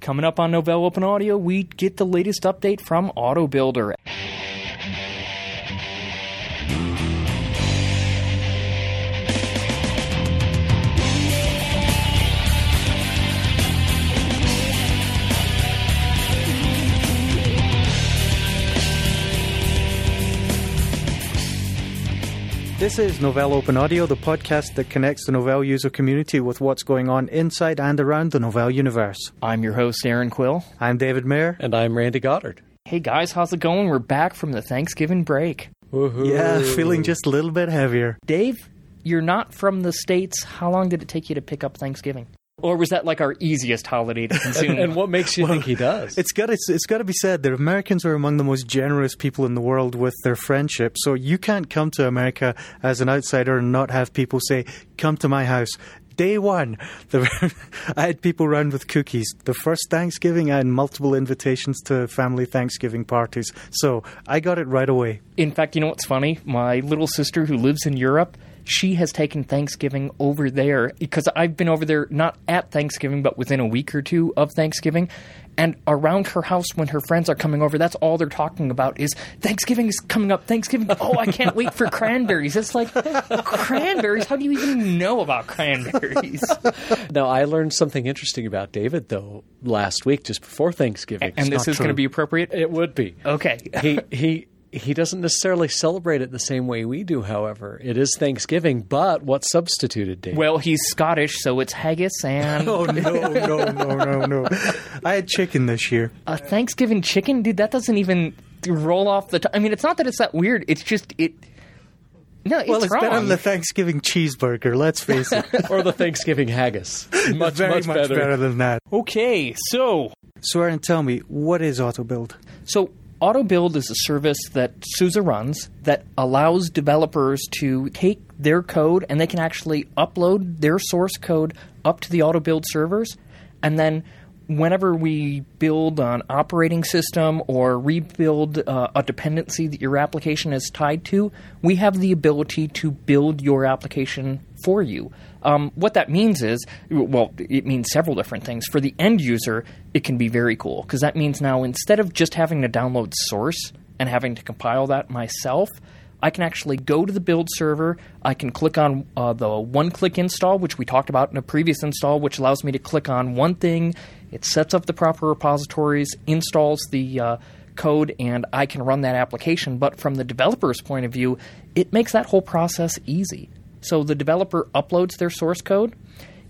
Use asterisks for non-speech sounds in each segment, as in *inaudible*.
Coming up on Novell Open Audio, we get the latest update from Auto This is Novell Open Audio, the podcast that connects the Novell user community with what's going on inside and around the Novell universe. I'm your host, Erin Quill. I'm David Mair. And I'm Randy Goddard. Hey guys, how's it going? We're back from the Thanksgiving break. Woohoo. Yeah, feeling just a little bit heavier. Dave, you're not from the States. How long did it take you to pick up Thanksgiving? Or was that like our easiest holiday to *laughs* consume? And what makes you think he does? It's got it's, it's got to be said that Americans are among the most generous people in the world with their friendship. So you can't come to America as an outsider and not have people say, "Come to my house." Day one, the, *laughs* I had people round with cookies. The first Thanksgiving, I had multiple invitations to family Thanksgiving parties. So I got it right away. In fact, you know what's funny? My little sister who lives in Europe, she has taken Thanksgiving over there because I've been over there not at Thanksgiving, but within a week or two of Thanksgiving. And around her house, when her friends are coming over, that's all they're talking about is Thanksgiving is coming up. Thanksgiving. Oh, I can't wait for cranberries. It's like cranberries. How do you even know about cranberries? *laughs* now, I learned something interesting about David, though, last week, just before Thanksgiving. and this is going to be appropriate. It would be. Okay. he he he doesn't necessarily celebrate it the same way we do. However, it is Thanksgiving. But what substituted, David? Well, he's Scottish, so it's haggis and *laughs* Oh no, no, no, no, no! I had chicken this year. a Thanksgiving chicken, dude. That doesn't even roll off the. T- I mean, it's not that it's that weird. It's just it. No, it's well, it's wrong. better than the Thanksgiving cheeseburger. Let's face it. *laughs* or the Thanksgiving haggis? *laughs* Much Very much, much better. better than that. okay, so So, Erin, tell me, what is AutoBuild? So, AutoBuild is a service that SUSE runs that allows developers to take their code and they can actually upload their source code up to the AutoBuild servers. And then, whenever we build an operating system or rebuild uh, a dependency that your application is tied to, we have the ability to build your application for you. Um, what that means is, well, it means several different things. For the end user, it can be very cool because that means now instead of just having to download source and having to compile that myself, I can actually go to the build server. I can click on uh, the one click install, which we talked about in a previous install, which allows me to click on one thing. It sets up the proper repositories, installs the uh, code, and I can run that application. But from the developer's point of view, it makes that whole process easy. So the developer uploads their source code.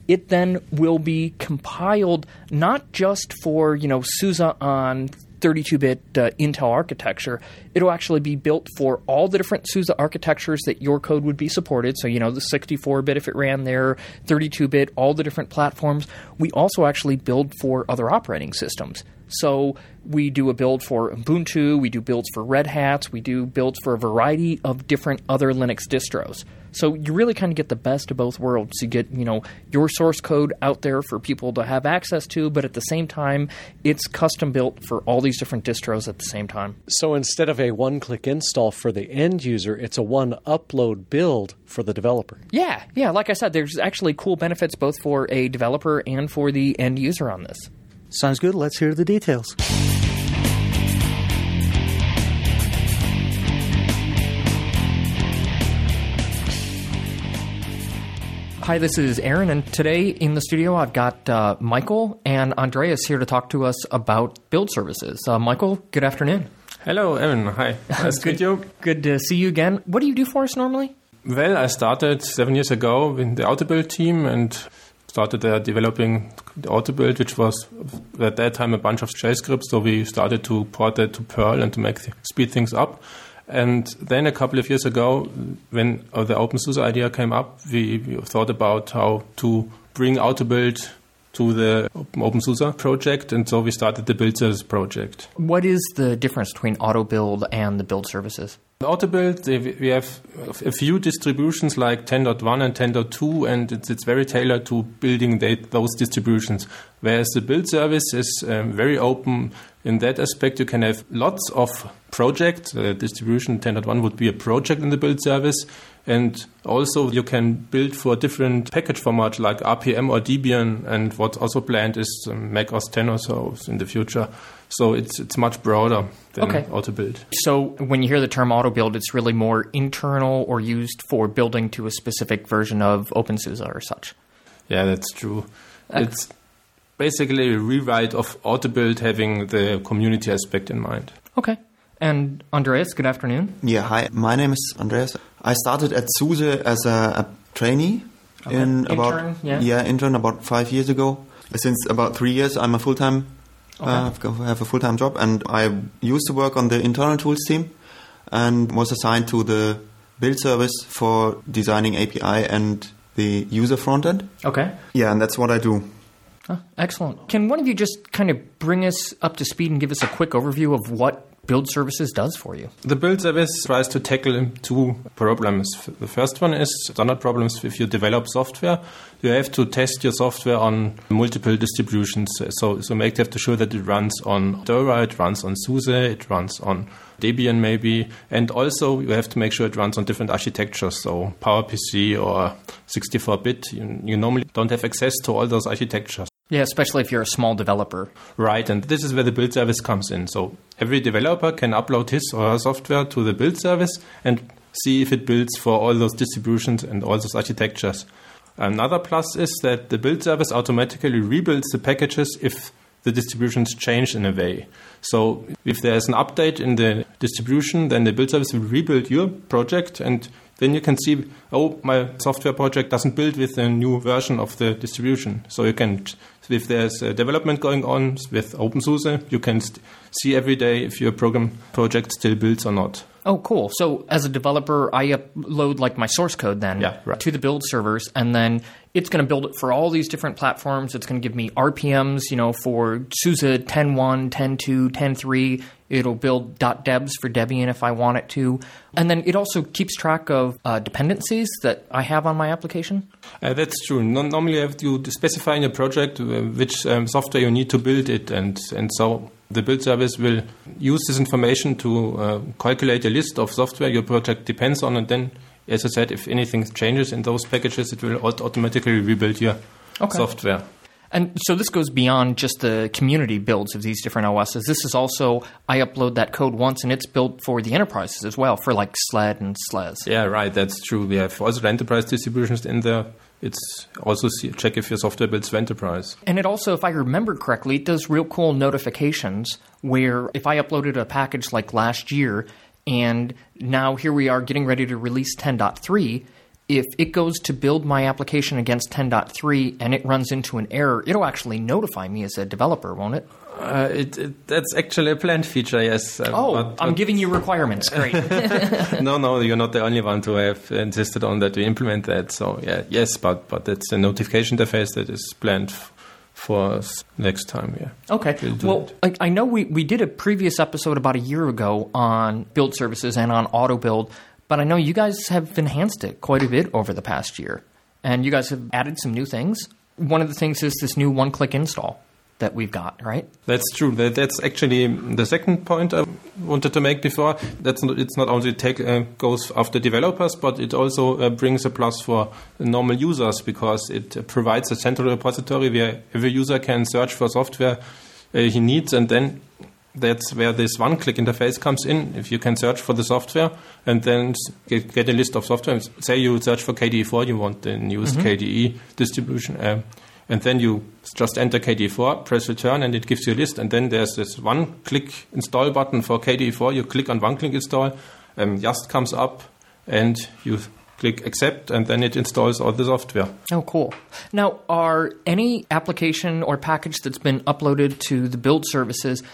It then will be compiled not just for you know SUSE on 32-bit uh, Intel architecture. It'll actually be built for all the different SUSE architectures that your code would be supported. So you know the 64-bit if it ran there, 32-bit, all the different platforms. We also actually build for other operating systems. So we do a build for Ubuntu, we do builds for Red Hats, we do builds for a variety of different other Linux distros. So you really kind of get the best of both worlds. You get, you know, your source code out there for people to have access to, but at the same time, it's custom built for all these different distros at the same time. So instead of a one-click install for the end user, it's a one upload build for the developer. Yeah, yeah, like I said, there's actually cool benefits both for a developer and for the end user on this. Sounds good. Let's hear the details. Hi, this is Erin, and today in the studio I've got uh, Michael and Andreas here to talk to us about build services. Uh, Michael, good afternoon. Hello, Erin. Hi. *laughs* To meet you. Good to see you again. What do you do for us normally? Well, I started seven years ago in the AutoBuild team and started uh, developing the AutoBuild, which was at that time a bunch of shell scripts. So we started to port that to Perl and to make th- speed things up. And then a couple of years ago, when uh, the OpenSUSE idea came up, we, we thought about how to bring AutoBuild to the OpenSUSE project, and so we started the Build Service project. What is the difference between AutoBuild and the build services? AutoBuild, we have a few distributions like 10.1 and 10.2, and it's, it's very tailored to building those distributions. Whereas the build service is um, very open, in that aspect, you can have lots of projects. Uh, distribution 10.1 would be a project in the build service. And also, you can build for different package formats like RPM or Debian. And what's also planned is um, Mac OS 10 or so in the future. So it's it's much broader than Okay. auto build. So when you hear the term auto build, it's really more internal or used for building to a specific version of OpenSUSE or such. Yeah, that's true. It's basically a rewrite of Autobuild having the community aspect in mind. Okay. And Andreas, good afternoon. Yeah, hi. My name is Andreas. I started at SUSE as a, a trainee in Intern, about yeah. intern about five years ago. Since about three years, I'm a full time. Okay. Uh, I've have a full time job, and I used to work on the internal tools team, and was assigned to the build service for designing API and the user front end. Okay. Yeah, and that's what I do. Oh, excellent. Can one of you just kind of bring us up to speed and give us a quick overview of what Build Services does for you? The build service tries to tackle two problems. The first one is standard problems if you develop software. You have to test your software on multiple distributions. So, so make have to show that it runs on Fedora, it runs on SUSE, it runs on Debian maybe, and also you have to make sure it runs on different architectures. So PowerPC or 64-bit. You, you normally don't have access to all those architectures. Yeah, especially if you're a small developer. Right, and this is where the build service comes in. So every developer can upload his or her software to the build service and see if it builds for all those distributions and all those architectures. Another plus is that the build service automatically rebuilds the packages if the distributions change in a way. So if there's an update in the distribution, then the build service will rebuild your project and then you can see, oh, my software project doesn't build with the new version of the distribution. So you can, if there's a development going on with OpenSUSE, you can st- see every day if your program project still builds or not. Oh, cool. So as a developer, I upload like my source code then Yeah, right. to the build servers, and then it's going to build it for all these different platforms. It's going to give me RPMs, you know, for SUSE 10.1, 10.2, 10.3. It'll build .debs for Debian if I want it to. And then it also keeps track of uh, dependencies that I have on my application. Uh, that's true. No- normally, you have to specify in your project uh, which um, software you need to build it, and and so the build service will use this information to uh, calculate a list of software your project depends on, and then, as I said, if anything changes in those packages, it will automatically rebuild your Okay. software. And so this goes beyond just the community builds of these different OSs. This is also, I upload that code once and it's built for the enterprises as well, for like SLED and SLES. Yeah, right. That's true. We have also the enterprise distributions in there. It's also see, check if your software builds for enterprise. And it also, if I remember correctly, does real cool notifications where if I uploaded a package like last year and now here we are getting ready to release 10.3, if it goes to build my application against 10.3 and it runs into an error, it'll actually notify me as a developer, won't it? Uh, it, it, that's actually a planned feature, yes. Uh, Oh, but- I'm giving you requirements. Great. *laughs* no, no, you're not the only one to have insisted on that we implement that. So yeah, yes, but but it's a notification interface that is planned f- for us next time. Yeah. Okay. We'll Well, I, I know we, we did a previous episode about a year ago on build services and on auto build, but I know you guys have enhanced it quite a bit over the past year. And you guys have added some new things. One of the things is this new one click install that we've got, right? That's true. That, that's actually the second point I wanted to make before. That's not, it's not only take, uh, goes after developers, but it also uh, brings a plus for normal users because it uh, provides a central repository where every user can search for software uh, he needs, and then that's where this one-click interface comes in. If you can search for the software and then get, get a list of software, say you search for KDE4, you want the newest KDE distribution. And then you just enter KDE4, press return, and it gives you a list. And then there's this one-click install button for KDE4. You click on one-click install, um, just comes up, and you click accept, and then it installs all the software. Oh, cool. Now, are any application or package that's been uploaded to the build services,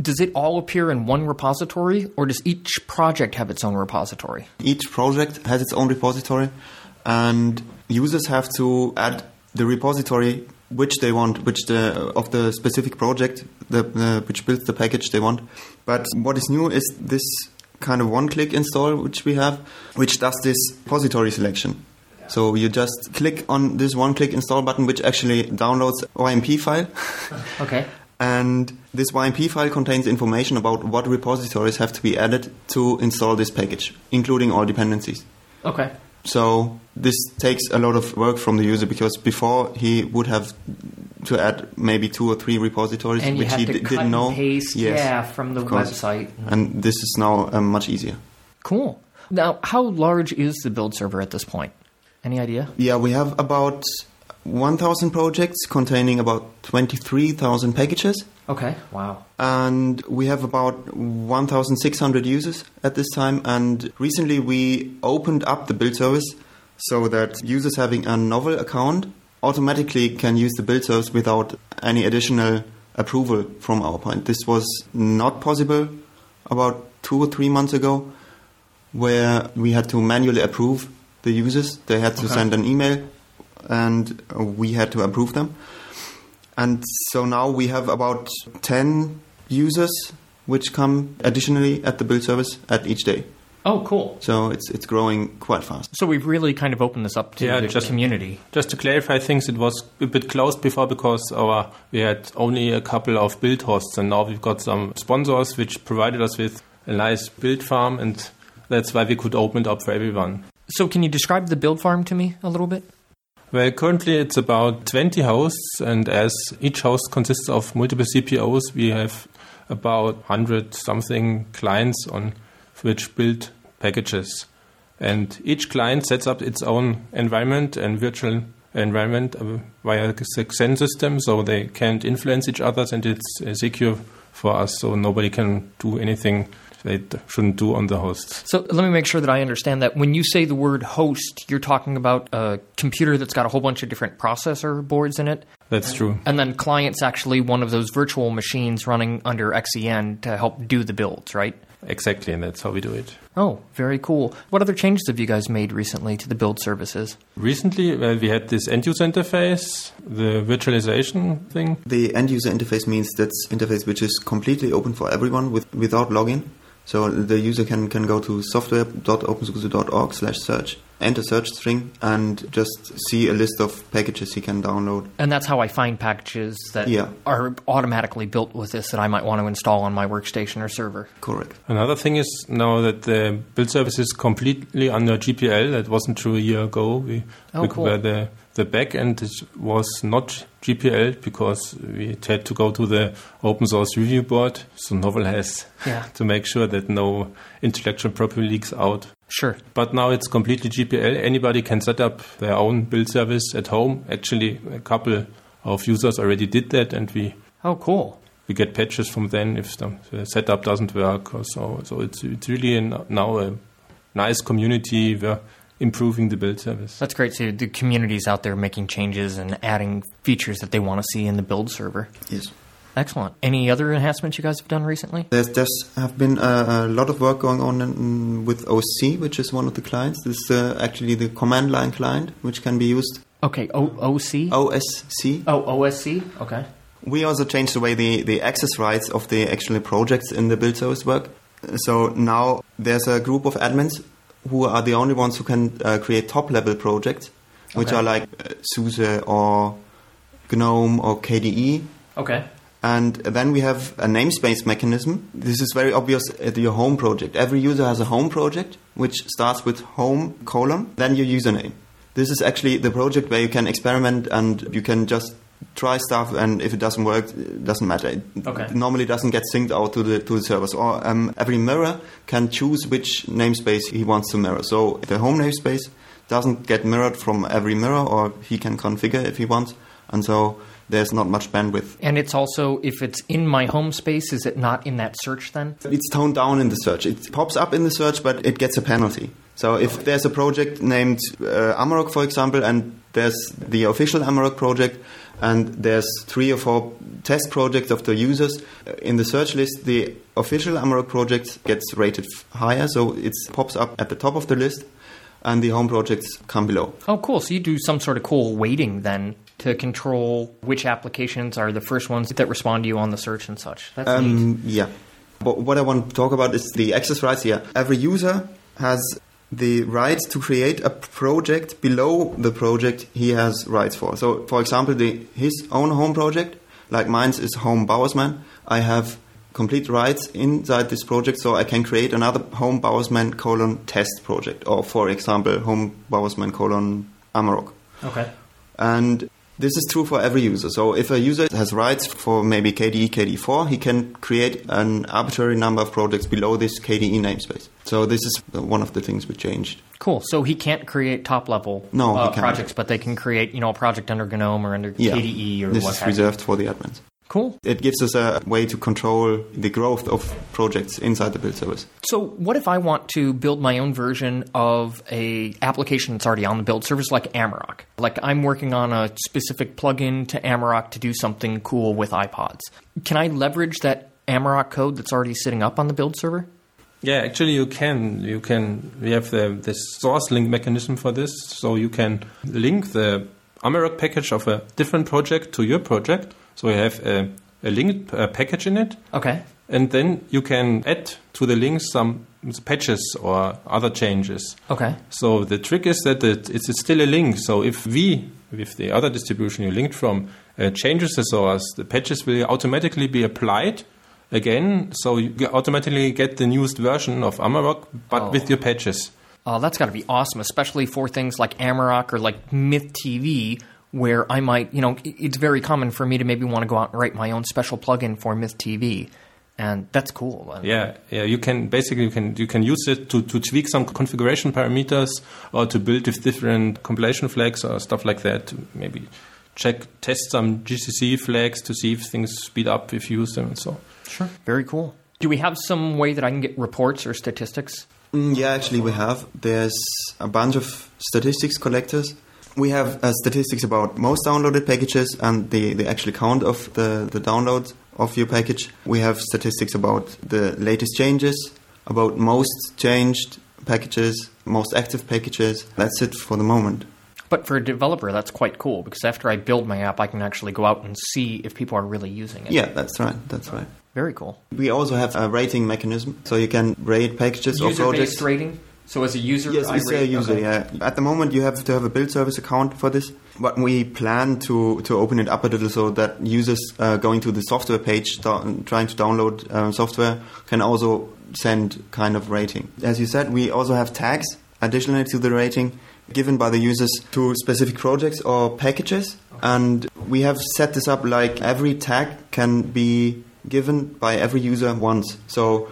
does it all appear in one repository, or does each project have its own repository? Each project has its own repository, and users have to add the repository which they want, which the of the specific project, the, the which builds the package they want. But what is new is this kind of one-click install which we have, which does this repository selection. So you just click on this one-click install button, which actually downloads YMP file. *laughs* *laughs* Okay. And this YMP file contains information about what repositories have to be added to install this package, including all dependencies. Okay. So this takes a lot of work from the user because before he would have to add maybe two or three repositories And which he to d- cut didn't and know. paste, Yes, yeah, from the website. And this is now um, much easier. Cool. Now, how large is the build server at this point? Any idea? Yeah, we have about 1,000 projects containing about 23,000 packages. Okay. Wow. and we have about 1,600 users at this time. And recently we opened up the build service so that users having a Novell account automatically can use the build service without any additional approval from our point. This was not possible about two or three months ago, where we had to manually approve the users. They had to Okay. send an email, and uh, we had to approve them. And so now we have about 10 users which come additionally at the build service at each day. Oh, cool. So it's it's growing quite fast. So we've really kind of opened this up to Yeah, the just- community. Just to clarify things, it was a bit closed before because our we had only a couple of build hosts, and now we've got some sponsors which provided us with a nice build farm, and that's why we could open it up for everyone. So, can you describe the build farm to me a little bit? Well, currently it's about 20 hosts, and as each host consists of multiple CPUs, we have about 100 something clients on which build packages. And each client sets up its own environment and virtual environment uh, via a Xen system, so they can't influence each other, and it's uh, secure for us, so nobody can do anything they shouldn't do on the host. So, let me make sure that I understand that. When you say the word host, you're talking about a computer that's got a whole bunch of different processor boards in it. That's true. And then client's actually one of those virtual machines running under XEN to help do the builds, right? Exactly, and that's how we do it. Oh, very cool. What other changes have you guys made recently to the build services? Recently, well, we had this end user interface, the virtualization thing. The end user interface means that's interface which is completely open for everyone with without login. So the user can, can go to software.opensuse.org slash search, enter search string, and just see a list of packages he can download. And that's how I find packages that Yeah. are automatically built with this that I might want to install on my workstation or server. Correct. Another thing is now that the build service is completely under GPL. That wasn't true a year ago. We, Oh, we- cool. where the the back end was not GPL because we had to go to the open source review board. So Novell has Yeah. *laughs* to make sure that no intellectual property leaks out. Sure. But now it's completely GPL. Anybody can set up their own build service at home. Actually, a couple of users already did that, and we Oh, cool. we get patches from then if the, setup doesn't work or so. So it's it's really now a nice community where improving the build service. That's great. So the community's out there making changes and adding features that they want to see in the build server. Yes. Excellent. Any other enhancements you guys have done recently? There's there's have been a, a lot of work going on in, with OC, which is one of the clients. This is uh, actually the command line client, which can be used. Okay, o- OC? OSC. Oh, OSC? Okay. We also changed the way the, the access rights of the actual projects in the build service work. So now there's a group of admins who are the only ones who can uh, create top level projects, which Okay. are like uh, SUSE or GNOME or KDE. Okay. And then we have a namespace mechanism. This is very obvious at your home project. Every user has a home project, which starts with home colon, then your username. This is actually the project where you can experiment and you can just try stuff, and if it doesn't work, it doesn't matter. It Okay. normally doesn't get synced out to the to the servers. Or um, every mirror can choose which namespace he wants to mirror. So the home namespace doesn't get mirrored from every mirror, or he can configure if he wants, and so there's not much bandwidth And it's also, if it's in my home space, is it not in that search then? It's toned down in the search. It pops up in the search, but it gets a penalty. So if there's a project named uh, Amarok, for example, and there's the official Amarok project, and there's three or four test projects of the users uh, in the search list, the official Amarok project gets rated higher, so it pops up at the top of the list, and the home projects come below. Oh, cool. So you do some sort of cool weighting then to control which applications are the first ones that respond to you on the search and such. That's neat. Um, yeah. But what I want to talk about is the access rights here. Every user has the right to create a project below the project he has rights for. So, for example, the, his own home project like mine's is Home Bowersman. I have complete rights inside this project, so I can create another Home Bowersman colon test project, or for example, Home Bowersman colon Amarok. Okay. And this is true for every user. So if a user has rights for maybe KDE, KDE4, he can create an arbitrary number of projects below this KDE namespace. So this is one of the things we changed. Cool. So he can't create top level No, uh, projects, but they can create, you know, a project under GNOME or under Yeah, KDE or this what is reserved for the admins. Cool. It gives us a way to control the growth of projects inside the build service. So what if I want to build my own version of a application that's already on the build service like Amarok? Like I'm working on a specific plugin to Amarok to do something cool with iPods. Can I leverage that Amarok code that's already sitting up on the build server? Yeah, actually, you can. You can. We have the this source link mechanism for this, so you can link the Amarok package of a different project to your project. So you have a, a linked uh, package in it, Okay. and then you can add to the link some patches or other changes. Okay. So the trick is that it, it's still a link. So if we, with the other distribution you linked from, uh, changes the source, the patches will automatically be applied again. So you automatically get the newest version of Amarok, but Oh. with your patches. Oh, that's got to be awesome, especially for things like Amarok or like Myth TV, where I might, you know, it's very common for me to maybe want to go out and write my own special plugin for Myth TV, and that's cool. Yeah, yeah. You can basically you can you can use it to, to tweak some configuration parameters or to build with different compilation flags or stuff like that. To maybe check test some GCC flags to see if things speed up if you use them and so. Sure. Very cool. Do we have some way that I can get reports or statistics? Mm, yeah, actually, we have. There's a bunch of statistics collectors. We have uh, statistics about most downloaded packages and the, the actual count of the, the downloads of your package. We have statistics about the latest changes, about most changed packages, most active packages. That's it for the moment. But for a developer, that's quite cool because after I build my app, I can actually go out and see if people are really using it. Yeah, that's right. That's right. Very cool. We also have a rating mechanism, so you can rate packages or projects. User-based rating. So as a user, Yes, I we say rate- user. okay. Yeah. At the moment, you have to have a build service account for this. But we plan to to open it up a little so that users uh, going to the software page, do- trying to download uh, software, can also send kind of rating. As you said, we also have tags additionally to the rating given by the users to specific projects or packages. And we have set this up like every tag can be given by every user once. So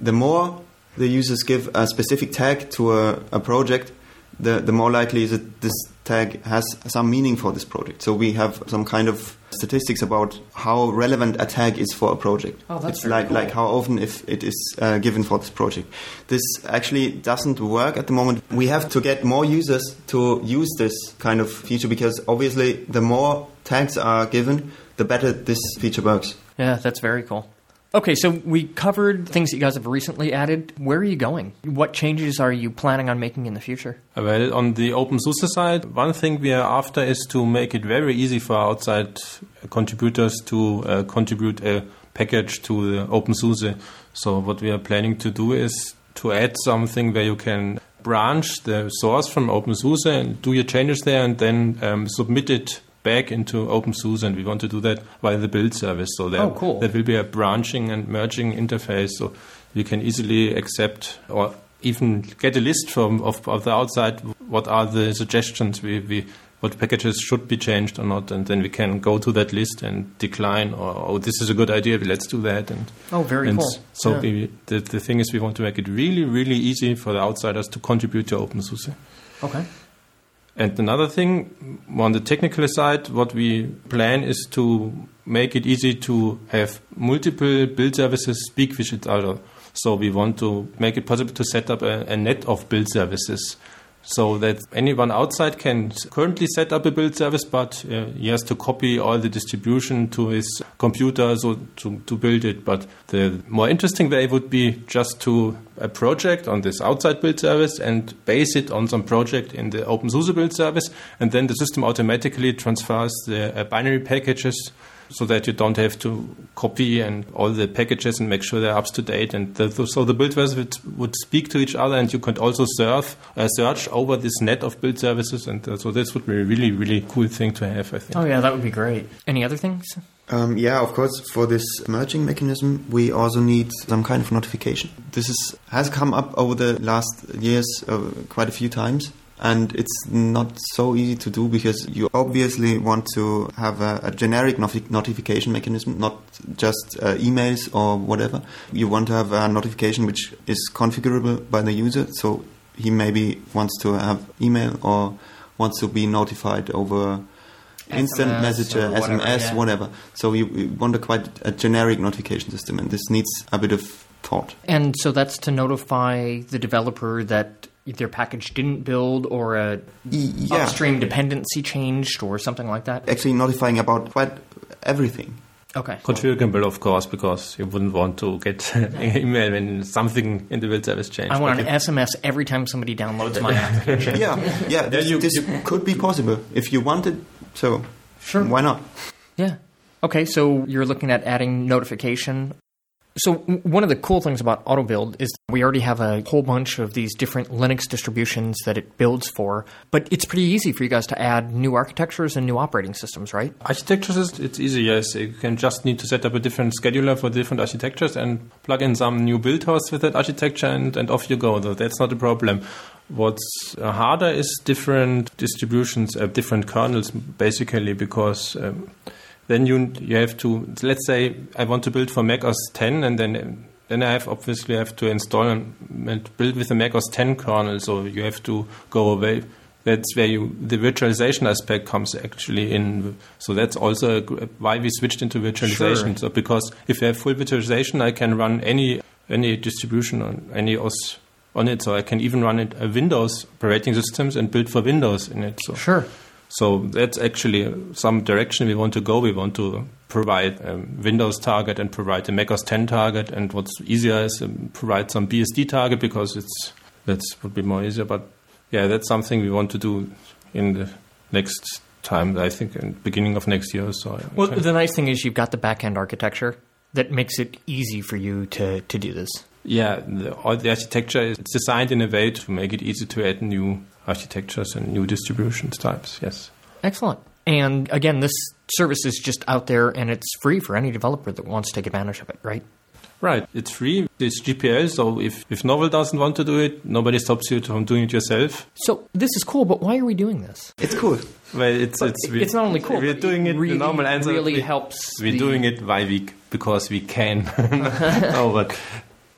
the more the users give a specific tag to a, a project, the, the more likely is that this tag has some meaning for this project. So we have some kind of statistics about how relevant a tag is for a project. Oh, that's it's very like cool. like how often if it is uh, given for this project. This actually doesn't work at the moment. We have to get more users to use this kind of feature because obviously the more tags are given, the better this feature works. Yeah, that's very cool. Okay, so we covered things that you guys have recently added. Where are you going? What changes are you planning on making in the future? Well, on the OpenSUSE side, one thing we are after is to make it very easy for outside contributors to uh, contribute a package to the OpenSUSE. So what we are planning to do is to add something where you can branch the source from OpenSUSE and do your changes there and then um, submit it back into OpenSUSE. And we want to do that via the build service. So there, Oh, cool. there will be a branching and merging interface. So you can easily accept or even get a list from of, of the outside what are the suggestions we, we what packages should be changed or not and then we can go to that list and decline or oh this is a good idea let's do that and Oh, very and cool. so Yeah. we, the, the thing is we want to make it really really easy for the outsiders to contribute to OpenSUSE Okay. And another thing, on the technical side, what we plan is to make it easy to have multiple build services speak with each other. So we want to make it possible to set up a, a net of build services so that anyone outside can currently set up a build service, but uh, he has to copy all the distribution to his computer so to, to build it. But the more interesting way would be just to a project on this outside build service and base it on some project in the OpenSUSE build service, and then the system automatically transfers the uh, binary packages so that you don't have to copy and all the packages and make sure they're up to date. And the, so the build service would, would speak to each other, and you could also serve, uh, search over this net of build services. And uh, so this would be a really, really cool thing to have, I think. Oh, yeah, that would be great. Any other things? Um, yeah, of course. For this merging mechanism, we also need some kind of notification. This is, has come up over the last years uh, quite a few times, and it's not so easy to do because you obviously want to have a, a generic notif- notification mechanism, not just uh, emails or whatever. You want to have a notification which is configurable by the user, so he maybe wants to have email or wants to be notified over instant SMS messenger, whatever, SMS, yeah. whatever. So you, you want a quite a generic notification system, and this needs a bit of thought. And so that's to notify the developer that their package didn't build or a yeah. upstream dependency changed or something like that. Actually, notifying about quite everything. Okay. Configurable, of course, because you wouldn't want to get an *laughs* email when something in the build service changed. I want But an SMS every time somebody downloads my *laughs* application. Yeah, yeah. This, you- this you- could be possible if you wanted. it. So Sure. why not? Yeah. Okay, so you're looking at adding notification. So one of the cool things about AutoBuild is we already have a whole bunch of these different Linux distributions that it builds for, but it's pretty easy for you guys to add new architectures and new operating systems, right? Architectures, it's easy, yes. You can just need to set up a different scheduler for different architectures and plug in some new build host with that architecture and, and off you go. That's not a problem. What's uh, harder is different distributions, uh, different kernels, basically, because um, then you you have to let's say I want to build for Mac OS 10, and then then I have obviously have to install and, and build with the Mac OS 10 kernel. So you have to go away. That's where you the virtualization aspect comes actually in. So that's also a why we switched into virtualization. Sure. So because if I have full virtualization, I can run any any distribution on any OS on it. So I can even run it a Windows operating systems and build for Windows in it. So Sure. So that's actually some direction we want to go. We want to provide um, Windows target and provide a macOS 10 target. And what's easier is um, provide some BSD target because it's that's would be more easier. But yeah, that's something we want to do in the next time. I think in beginning of next year. So Well, the nice thing is you've got the back-end architecture that makes it easy for you to, to do this. yeah, the, all the architecture is it's designed in a way to make it easy to add new architectures and new distributions types. Yes. Excellent. And again, this service is just out there and it's free for any developer that wants to take advantage of it, right? Right, it's free. It's GPL, so if, if Novell doesn't want to do it, nobody stops you from doing it yourself. So this is cool, but why are we doing this? It's cool. Well, it's it's it's not only cool. We're doing it. really, the normal answer really we, helps. We're the- doing it why we because we can. *laughs* *laughs* no, but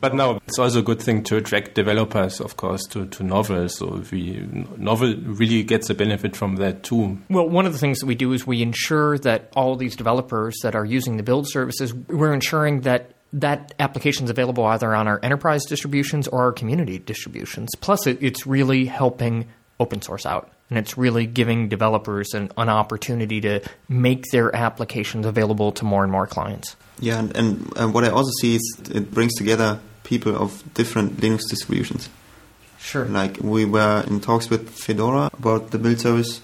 but now it's also a good thing to attract developers, of course, to, to Novell. So if we Novell really gets a benefit from that too. Well, one of the things that we do is we ensure that all these developers that are using the build services, we're ensuring that that application is available either on our enterprise distributions or our community distributions. Plus, it, it's really helping open source out. And it's really giving developers an, an opportunity to make their applications available to more and more clients. Yeah, and, and uh, what I also see is it brings together people of different Linux distributions. Sure. Like we were in talks with Fedora about the build service.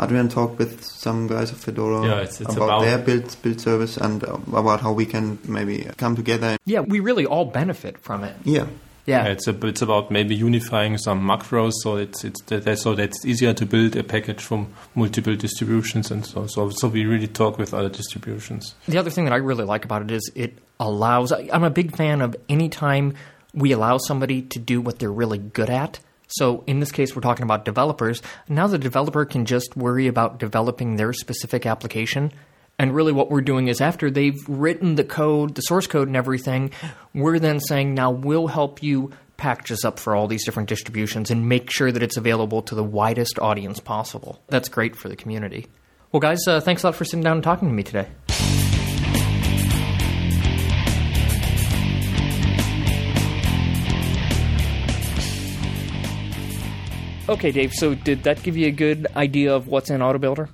Adrian talked with some guys of Fedora Yeah, it's- it's about, about- their build build service and about how we can maybe come together. Yeah, we really all benefit from it. Yeah, Yeah. It's a, it's about maybe unifying some macros, so it's it's that, so that it's easier to build a package from multiple distributions, and so so so we really talk with other distributions. The other thing that I really like about it is it allows. I'm a big fan of any time we allow somebody to do what they're really good at. So in this case, we're talking about developers. Now the developer can just worry about developing their specific application. And really, what we're doing is after they've written the code, the source code, and everything, we're then saying, now we'll help you package this up for all these different distributions and make sure that it's available to the widest audience possible. That's great for the community. Well, guys, uh, thanks a lot for sitting down and talking to me today. Okay, Dave, so did that give you a good idea of what's in AutoBuilder?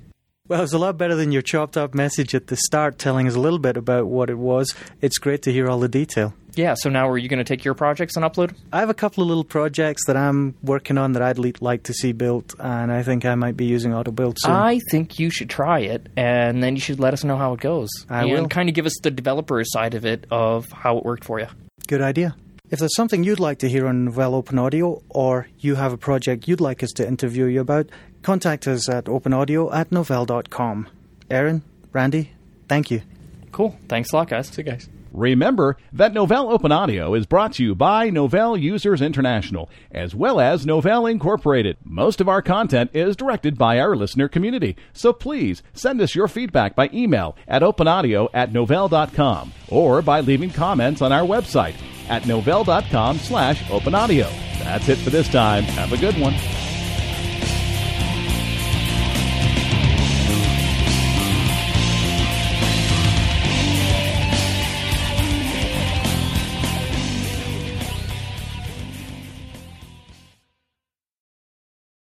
Well, it's a lot better than your chopped up message at the start telling us a little bit about what it was. It's great to hear all the detail. Yeah, so now are you going to take your projects and upload? I have a couple of little projects that I'm working on that I'd like to see built, and I think I might be using AutoBuild soon. I think you should try it, and then you should let us know how it goes. I and will. kind of give us the developer side of it of how it worked for you. Good idea. If there's something you'd like to hear on Novell Open Audio, or you have a project you'd like us to interview you about, contact us at openaudio at novell.com. Erin, Randy, thank you. Cool. Thanks a lot, guys. See you guys. Remember that Novell Open Audio is brought to you by Novell Users International, as well as Novell Incorporated. Most of our content is directed by our listener community, so please send us your feedback by email at openaudio at novell.com or by leaving comments on our website at novell.com slash openaudio. That's it for this time. Have a good one.